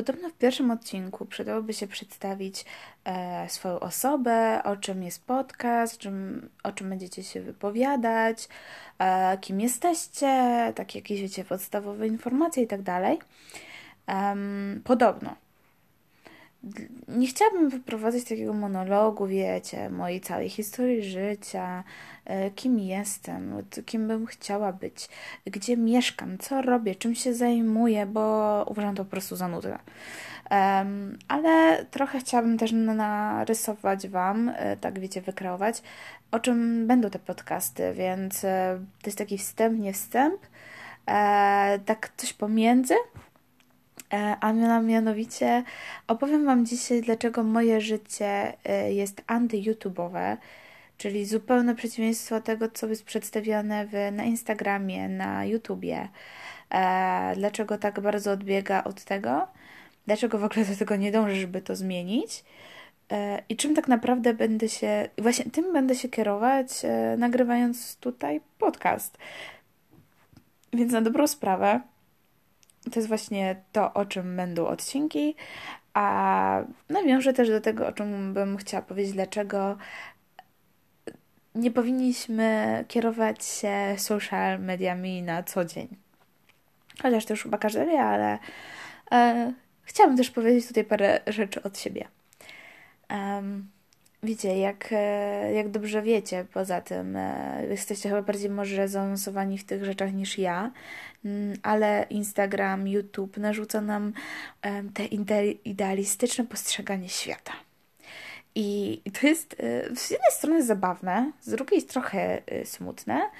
Podobno w pierwszym odcinku przydałoby się przedstawić e, swoją osobę, o czym jest podcast, czym, o czym będziecie się wypowiadać, e, kim jesteście, takie jakieś, wiecie, podstawowe informacje i tak dalej. Podobno nie chciałabym wyprowadzać takiego monologu, wiecie, mojej całej historii życia, e, kim jestem, kim bym chciała być, gdzie mieszkam, co robię, czym się zajmuję, bo uważam to po prostu za nudne. Um, ale trochę chciałabym też narysować Wam, e, tak wiecie, wykreować, o czym będą te podcasty, więc e, to jest taki wstęp, nie wstęp, e, tak coś pomiędzy, a mianowicie opowiem Wam dzisiaj, dlaczego moje życie e, jest anty-YouTubeowe, czyli zupełne przeciwieństwo tego, co jest przedstawione w, na Instagramie, na YouTubie. E, dlaczego tak bardzo odbiega od tego? Dlaczego w ogóle do tego nie dążę, żeby to zmienić? I czym tak naprawdę będę się, właśnie tym będę się kierować, nagrywając tutaj podcast. Więc na dobrą sprawę, to jest właśnie to, o czym będą odcinki, a nawiążę też do tego, o czym bym chciała powiedzieć, dlaczego nie powinniśmy kierować się social mediami na co dzień. Chociaż to już chyba każdy wie, ale e, chciałabym też powiedzieć tutaj parę rzeczy od siebie. Um, Wiecie, jak, e, jak dobrze wiecie, poza tym e, jesteście chyba bardziej może zaawansowani w tych rzeczach niż ja, mm, ale Instagram, YouTube narzuca nam te idealistyczne postrzeganie świata. I to jest e, z jednej strony zabawne, z drugiej trochę smutne,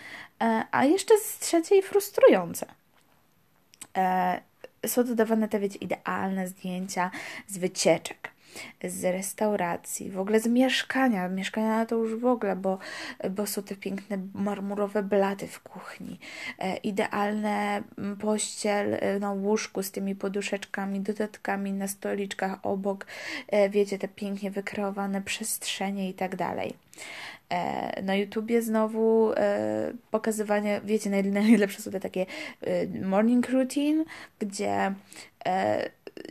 a jeszcze z trzeciej frustrujące. Są dodawane te, wiecie, idealne zdjęcia z wycieczek z restauracji, w ogóle z mieszkania. Mieszkania to już w ogóle, bo, bo są te piękne marmurowe blaty w kuchni, e, idealne pościel e, na łóżku z tymi poduszeczkami, dodatkami na stoliczkach obok, e, wiecie, te pięknie wykreowane przestrzenie i tak dalej. Na YouTubie znowu pokazywanie, wiecie, najlepsze są te takie morning routine, gdzie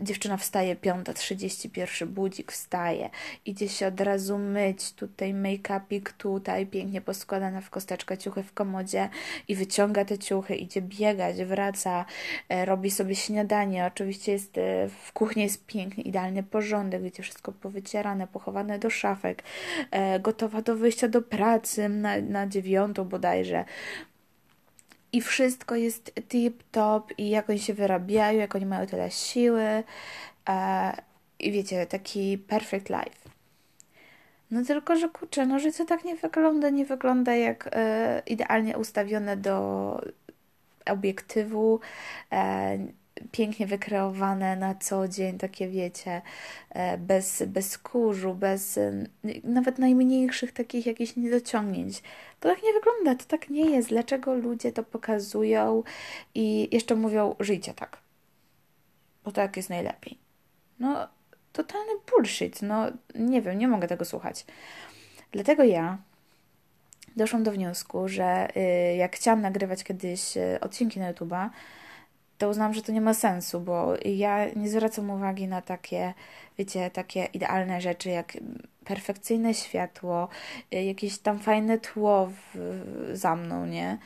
dziewczyna wstaje piąta, trzydzieści pierwszy budzik wstaje, idzie się od razu myć, tutaj make-upik, tutaj pięknie poskładana w kosteczkę ciuchy w komodzie i wyciąga te ciuchy, idzie biegać, wraca, e, robi sobie śniadanie, oczywiście jest e, w kuchni jest piękny, idealny porządek, wiecie, wszystko powycierane, pochowane do szafek, e, gotowa do wyjścia do pracy na, na dziewiątą bodajże, i wszystko jest tip-top i jak oni się wyrabiają, jak oni mają tyle siły e, i wiecie, taki perfect life. No tylko, że kurczę, no życie tak nie wygląda, nie wygląda jak e, idealnie ustawione do obiektywu, e, pięknie wykreowane na co dzień, takie wiecie, e, bez, bez kurzu, bez e, nawet najmniejszych takich jakichś niedociągnięć. To tak nie wygląda, to tak nie jest. Dlaczego ludzie to pokazują i jeszcze mówią, żyjcie tak, bo tak jest najlepiej. No, totalny bullshit, no nie wiem, nie mogę tego słuchać. Dlatego ja doszłam do wniosku, że y, jak chciałam nagrywać kiedyś y, odcinki na YouTube'a, to uznałam, że to nie ma sensu, bo ja nie zwracam uwagi na takie, wiecie, takie idealne rzeczy jak perfekcyjne światło, jakieś tam fajne tło w, za mną, nie?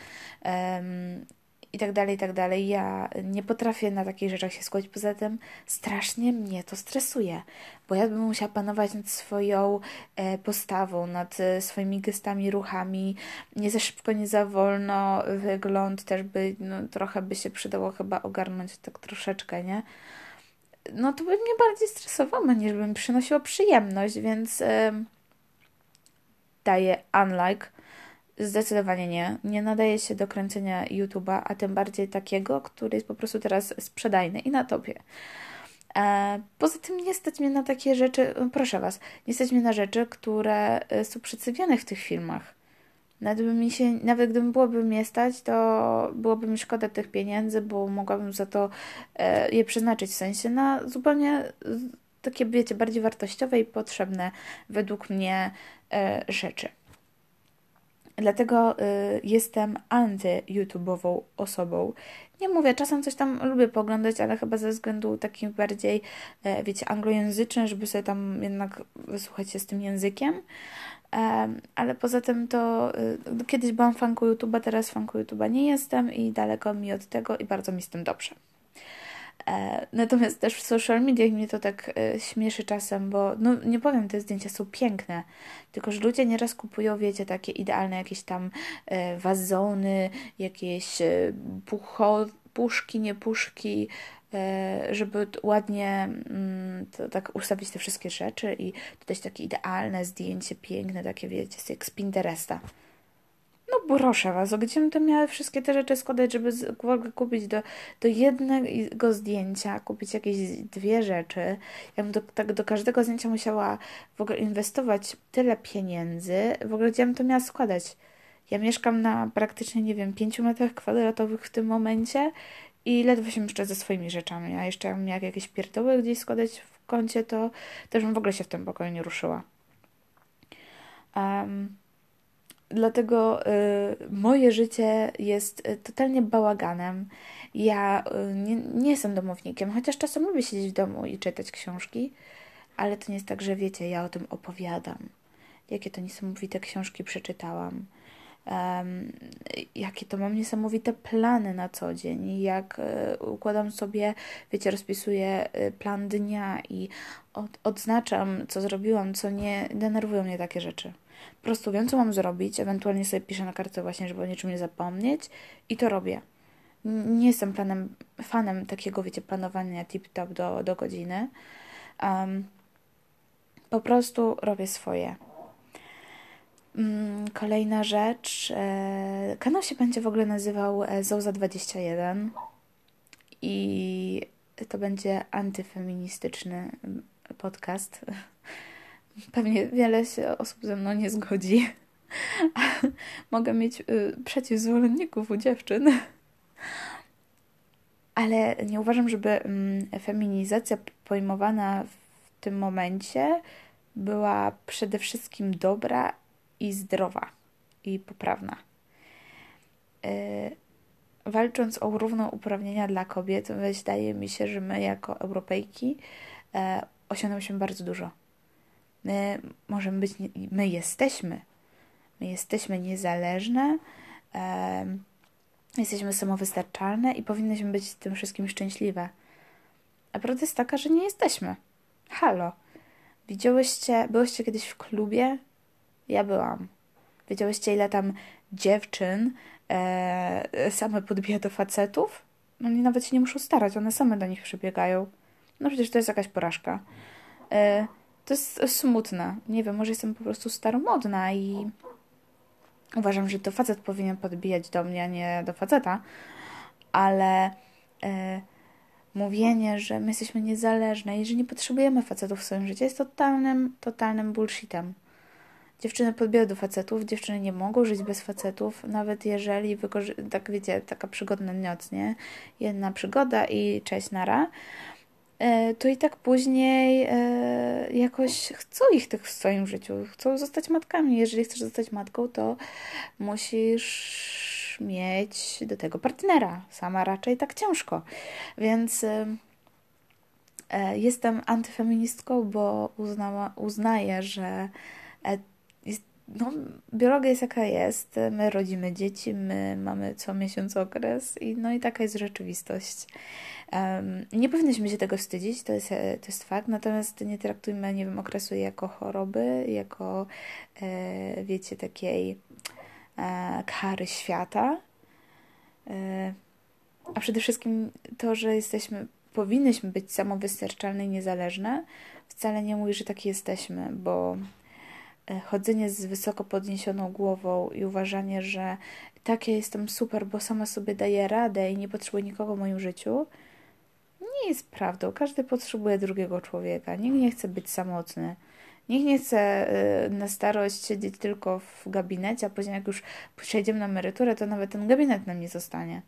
Um, i tak dalej, i tak dalej. Ja nie potrafię na takich rzeczach się skupić. Poza tym strasznie mnie to stresuje, bo ja bym musiała panować nad swoją e, postawą, nad e, swoimi gestami, ruchami. Nie za szybko, nie za wolno. Wygląd też by, no, trochę by się przydało chyba ogarnąć tak troszeczkę, nie? No to by mnie bardziej stresowało, niż bym przynosiła przyjemność, więc daję unlike Zdecydowanie nie. Nie nadaje się do kręcenia YouTube'a, a tym bardziej takiego, który jest po prostu teraz sprzedajny i na topie. E, poza tym nie stać mnie na takie rzeczy, proszę Was, nie stać mnie na rzeczy, które e, są przedstawione w tych filmach. Nawet, by mi się, nawet gdybym byłoby mnie stać, to byłoby mi szkoda tych pieniędzy, bo mogłabym za to e, je przeznaczyć w sensie na zupełnie takie, wiecie, bardziej wartościowe i potrzebne według mnie rzeczy. Dlatego y, jestem anty-YouTube'ową osobą. Nie mówię, czasem coś tam lubię poglądać, ale chyba ze względu takim bardziej, e, wiecie, anglojęzyczny, żeby sobie tam jednak wysłuchać się z tym językiem. Ale poza tym to y, kiedyś byłam fanką YouTube'a, teraz fanką YouTube'a nie jestem i daleko mi od tego i bardzo mi z tym dobrze. E, natomiast też w social mediach mnie to tak e, śmieszy czasem, bo no nie powiem, te zdjęcia są piękne, tylko że ludzie nieraz kupują, wiecie, takie idealne jakieś tam e, wazony, jakieś pucho, puszki, nie puszki, żeby ładnie mm, to, tak ustawić te wszystkie rzeczy i dodać takie idealne zdjęcie, piękne, takie wiecie, jak z Pinteresta. Proszę Was, gdzie bym to miały wszystkie te rzeczy składać, żeby w ogóle kupić do, do jednego zdjęcia, kupić jakieś dwie rzeczy. Ja bym do, tak do każdego zdjęcia musiała w ogóle inwestować tyle pieniędzy, w ogóle gdzie bym to miała składać. Ja mieszkam na praktycznie, nie wiem, 5 metrach kwadratowych w tym momencie i ledwo się mieszczę ze swoimi rzeczami. A jeszcze jakbym miała jakieś pierdoły gdzieś składać w kącie, to też bym w ogóle się w tym pokoju nie ruszyła. Um, Dlatego y, moje życie jest y, totalnie bałaganem. Ja y, nie, nie jestem domownikiem, chociaż czasem lubię siedzieć w domu i czytać książki, ale to nie jest tak, że wiecie, ja o tym opowiadam. Jakie to niesamowite książki przeczytałam. Um, jakie to mam niesamowite plany na co dzień, jak y, układam sobie, wiecie, rozpisuję y, plan dnia i od, odznaczam, co zrobiłam, co nie, denerwują mnie takie rzeczy. Prostu wiem, co mam zrobić, ewentualnie sobie piszę na kartce właśnie, żeby o niczym nie zapomnieć i to robię. Nie jestem planem, fanem takiego, wiecie, planowania tip-top do, do godziny. Um, po prostu robię swoje. Um, kolejna rzecz. E, kanał się będzie w ogóle nazywał e, Zouza21 i to będzie antyfeministyczny podcast. Pewnie wiele się osób ze mną nie zgodzi. Mogę mieć y, przeciw zwolenników u dziewczyn. Ale nie uważam, żeby mm, feminizacja pojmowana w tym momencie była przede wszystkim dobra i zdrowa i poprawna. Y, walcząc o równouprawnienia dla kobiet, wydaje mi się, że my jako Europejki e, osiągnęliśmy bardzo dużo My możemy być, my jesteśmy, my jesteśmy niezależne, um, jesteśmy samowystarczalne i powinnyśmy być tym wszystkim szczęśliwe. A prawda jest taka, że nie jesteśmy. Halo. Widziałyście, byłyście kiedyś w klubie? Ja byłam. Wiedziałyście, ile tam dziewczyn e, same podbija do facetów? No oni nawet się nie muszą starać, one same do nich przybiegają. No przecież to jest jakaś porażka. E, to jest smutne. Nie wiem, może jestem po prostu staromodna i uważam, że to facet powinien podbijać do mnie, a nie do faceta, ale e, mówienie, że my jesteśmy niezależne i że nie potrzebujemy facetów w swoim życiu jest totalnym, totalnym bullshitem. Dziewczyny podbijają do facetów, dziewczyny nie mogą żyć bez facetów, nawet jeżeli, tak wiecie, taka przygodna noc, nie? Jedna przygoda i cześć, nara. E, to i tak później e, jakoś chcą ich tych w swoim życiu, chcą zostać matkami. Jeżeli chcesz zostać matką, to musisz mieć do tego partnera. Sama raczej tak ciężko. Więc e, jestem antyfeministką, bo uznała, uznaję, że no, biologia jest jaka jest. My rodzimy dzieci, my mamy co miesiąc okres i no i taka jest rzeczywistość. Um, nie powinniśmy się tego wstydzić, to jest, e, to jest fakt, natomiast nie traktujmy, nie wiem, okresu jako choroby, jako, e, wiecie, takiej e, kary świata. E, a przede wszystkim to, że jesteśmy, powinnyśmy być samowystarczalne i niezależne, wcale nie mówi, że tak jesteśmy, bo chodzenie z wysoko podniesioną głową i uważanie, że tak, ja jestem super, bo sama sobie daję radę i nie potrzebuję nikogo w moim życiu, nie jest prawdą. Każdy potrzebuje drugiego człowieka. Nikt nie chce być samotny. Nikt nie chce y, na starość siedzieć tylko w gabinecie, a później jak już przejdziemy na emeryturę, to nawet ten gabinet nam nie zostanie.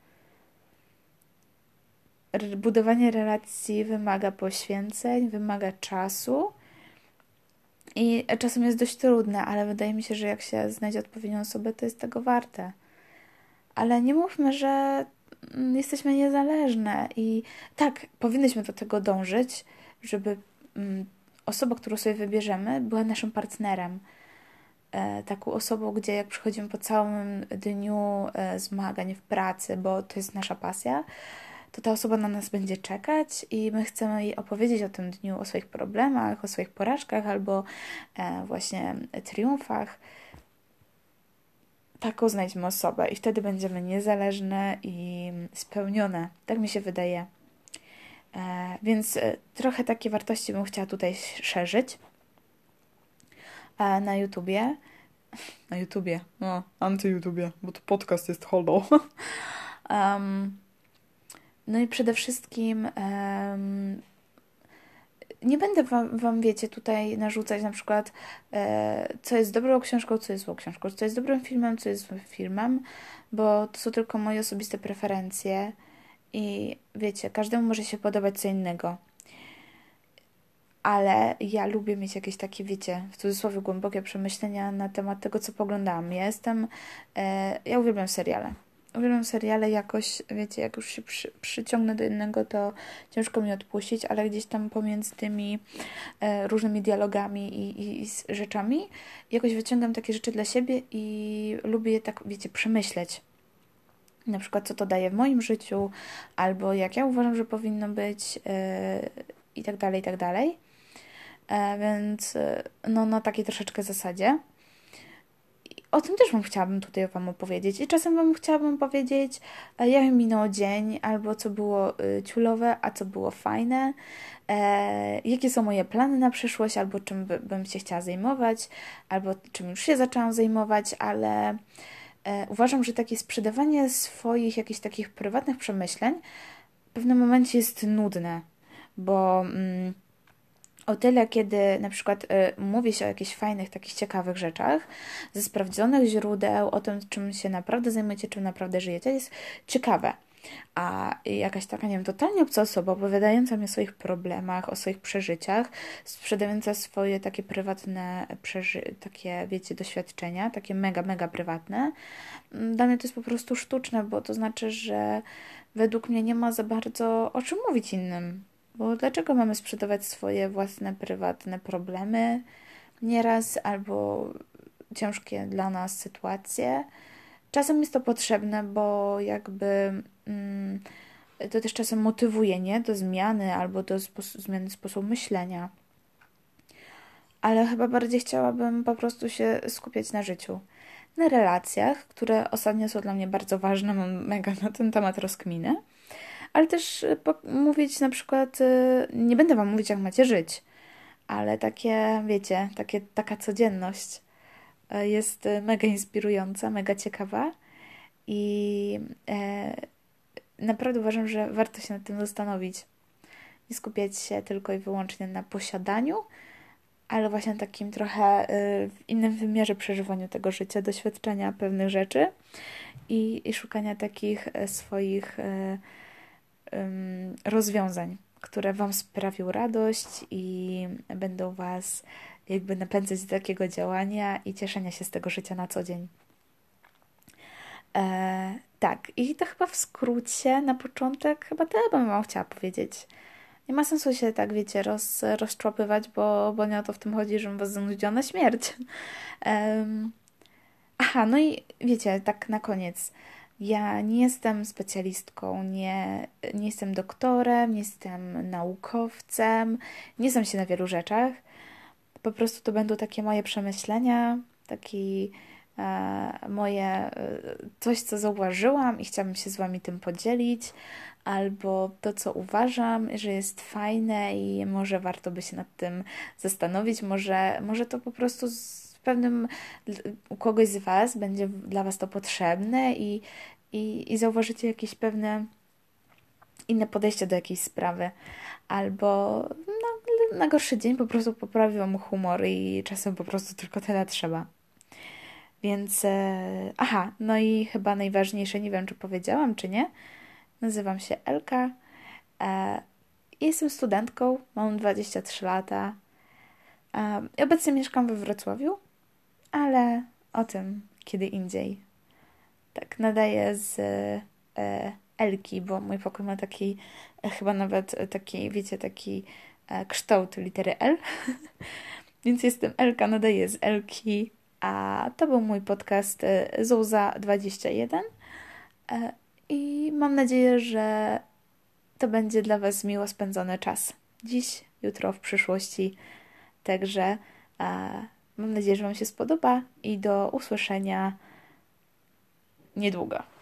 Budowanie relacji wymaga poświęceń, wymaga czasu I czasem jest dość trudne, ale wydaje mi się, że jak się znajdzie odpowiednią osobę, to jest tego warte. Ale nie mówmy, że mm, jesteśmy niezależne i tak, powinnyśmy do tego dążyć, żeby mm, osoba, którą sobie wybierzemy, była naszym partnerem. E, taką osobą, gdzie jak przychodzimy po całym dniu e, zmagań w pracy, bo to jest nasza pasja, to ta osoba na nas będzie czekać i my chcemy jej opowiedzieć o tym dniu, o swoich problemach, o swoich porażkach albo e, właśnie triumfach. Taką znajdźmy osobę i wtedy będziemy niezależne i spełnione. Tak mi się wydaje. E, więc e, trochę takie wartości bym chciała tutaj szerzyć na YouTubie. Na YouTubie, no, anty-YouTubie, bo to podcast jest hollow. um, no i przede wszystkim um, nie będę wam, wam, wiecie, tutaj narzucać na przykład, e, co jest dobrą książką, co jest złą książką, co jest dobrym filmem, co jest złym filmem, bo to są tylko moje osobiste preferencje i wiecie, każdemu może się podobać co innego. Ale ja lubię mieć jakieś takie, wiecie, w cudzysłowie głębokie przemyślenia na temat tego, co poglądam. Ja jestem, e, ja uwielbiam seriale uwielbiam seriale jakoś, wiecie, jak już się przy, przyciągnę do jednego, to ciężko mi odpuścić, ale gdzieś tam pomiędzy tymi e, różnymi dialogami i, i, i rzeczami jakoś wyciągam takie rzeczy dla siebie i lubię je tak, wiecie, przemyśleć. Na przykład, co to daje w moim życiu, albo jak ja uważam, że powinno być e, i tak dalej, i tak dalej. E, więc e, no na takiej troszeczkę zasadzie o tym też Wam chciałabym tutaj Wam opowiedzieć. I czasem Wam chciałabym powiedzieć, e, jak minął dzień, albo co było y, ciulowe, a co było fajne, e, jakie są moje plany na przyszłość, albo czym by, bym się chciała zajmować, albo czym już się zaczęłam zajmować, ale e, uważam, że takie sprzedawanie swoich jakichś takich prywatnych przemyśleń w pewnym momencie jest nudne, bo... Mm, o tyle, kiedy na przykład y, mówi się o jakichś fajnych, takich ciekawych rzeczach, ze sprawdzonych źródeł, o tym, czym się naprawdę zajmujecie, czym naprawdę żyjecie, jest ciekawe. A jakaś taka, nie wiem, totalnie obca osoba, opowiadająca mi o swoich problemach, o swoich przeżyciach, sprzedająca swoje takie prywatne, przeży takie, wiecie, doświadczenia, takie mega, mega prywatne, mm, dla mnie to jest po prostu sztuczne, bo to znaczy, że według mnie nie ma za bardzo o czym mówić innym bo dlaczego mamy sprzedawać swoje własne, prywatne problemy nieraz albo ciężkie dla nas sytuacje? Czasem jest to potrzebne, bo jakby mm, to też czasem motywuje, nie? Do zmiany albo do spos zmiany sposobu myślenia. Ale chyba bardziej chciałabym po prostu się skupiać na życiu, na relacjach, które ostatnio są dla mnie bardzo ważne. Mam mega na ten temat rozkminy ale też e, mówić na przykład, e, nie będę Wam mówić, jak macie żyć, ale takie, wiecie, takie, taka codzienność e, jest mega inspirująca, mega ciekawa i naprawdę uważam, że warto się nad tym zastanowić. Nie skupiać się tylko i wyłącznie na posiadaniu, ale właśnie takim trochę w innym wymiarze przeżywaniu tego życia, doświadczenia pewnych rzeczy i, i szukania takich swoich rozwiązań, które Wam sprawią radość i będą Was jakby napędzać do takiego działania i cieszenia się z tego życia na co dzień. E, tak, i to chyba w skrócie na początek, chyba tyle bym Wam chciała powiedzieć. Nie ma sensu się tak, wiecie, roz, rozczłapywać, bo, bo nie o to w tym chodzi, żebym Was zanudziła na śmierć. Um, aha, no i wiecie, tak na koniec. Ja nie jestem specjalistką, nie, nie jestem doktorem, nie jestem naukowcem, nie znam się na wielu rzeczach. Po prostu to będą takie moje przemyślenia, taki e, moje e, coś, co zauważyłam i chciałabym się z Wami tym podzielić, albo to, co uważam, że jest fajne i może warto by się nad tym zastanowić, może, może to po prostu z, pewnym u kogoś z Was będzie dla Was to potrzebne i, i, i zauważycie jakieś pewne inne podejście do jakiejś sprawy, albo na, na gorszy dzień po prostu poprawi Wam humor i czasem po prostu tylko tyle trzeba. Więc, e, aha, no i chyba najważniejsze, nie wiem czy powiedziałam, czy nie, nazywam się Elka, e, jestem studentką, mam 23 lata, Obecnie mieszkam we Wrocławiu, ale o tym kiedy indziej. Tak, nadaję z e, Elki, bo mój pokój ma taki, e, chyba nawet taki, wiecie, taki e, kształt litery L. Więc jestem Elka, nadaję z Elki, a to był mój podcast Zouza 21 i mam nadzieję, że to będzie dla Was miło spędzony czas. Dziś, jutro, w przyszłości. Także Mam nadzieję, że Wam się spodoba i do usłyszenia niedługo.